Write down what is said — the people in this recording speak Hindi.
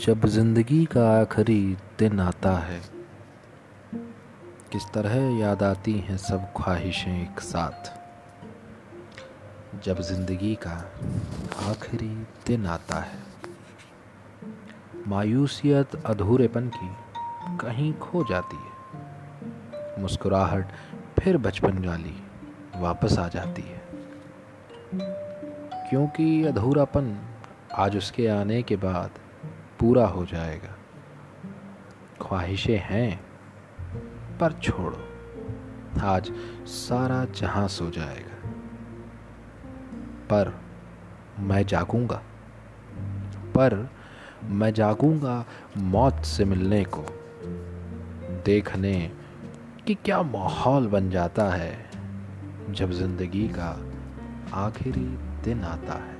जब ज़िंदगी का आखिरी दिन आता है। किस तरह याद आती हैं सब ख्वाहिशें एक साथ? जब ज़िंदगी का आखिरी दिन आता है। मायूसियत अधूरेपन की कहीं खो जाती है। मुस्कुराहट फिर बचपन वाली वापस आ जाती है। क्योंकि अधूरापन आज उसके आने के बाद पूरा हो जाएगा। ख्वाहिशें हैं, पर छोड़ो। आज सारा जहाँ सो जाएगा। पर मैं जागूँगा। पर मैं जागूँगा मौत से मिलने को। देखने कि क्या माहौल बन जाता है जब ज़िंदगी का आखिरी दिन आता है।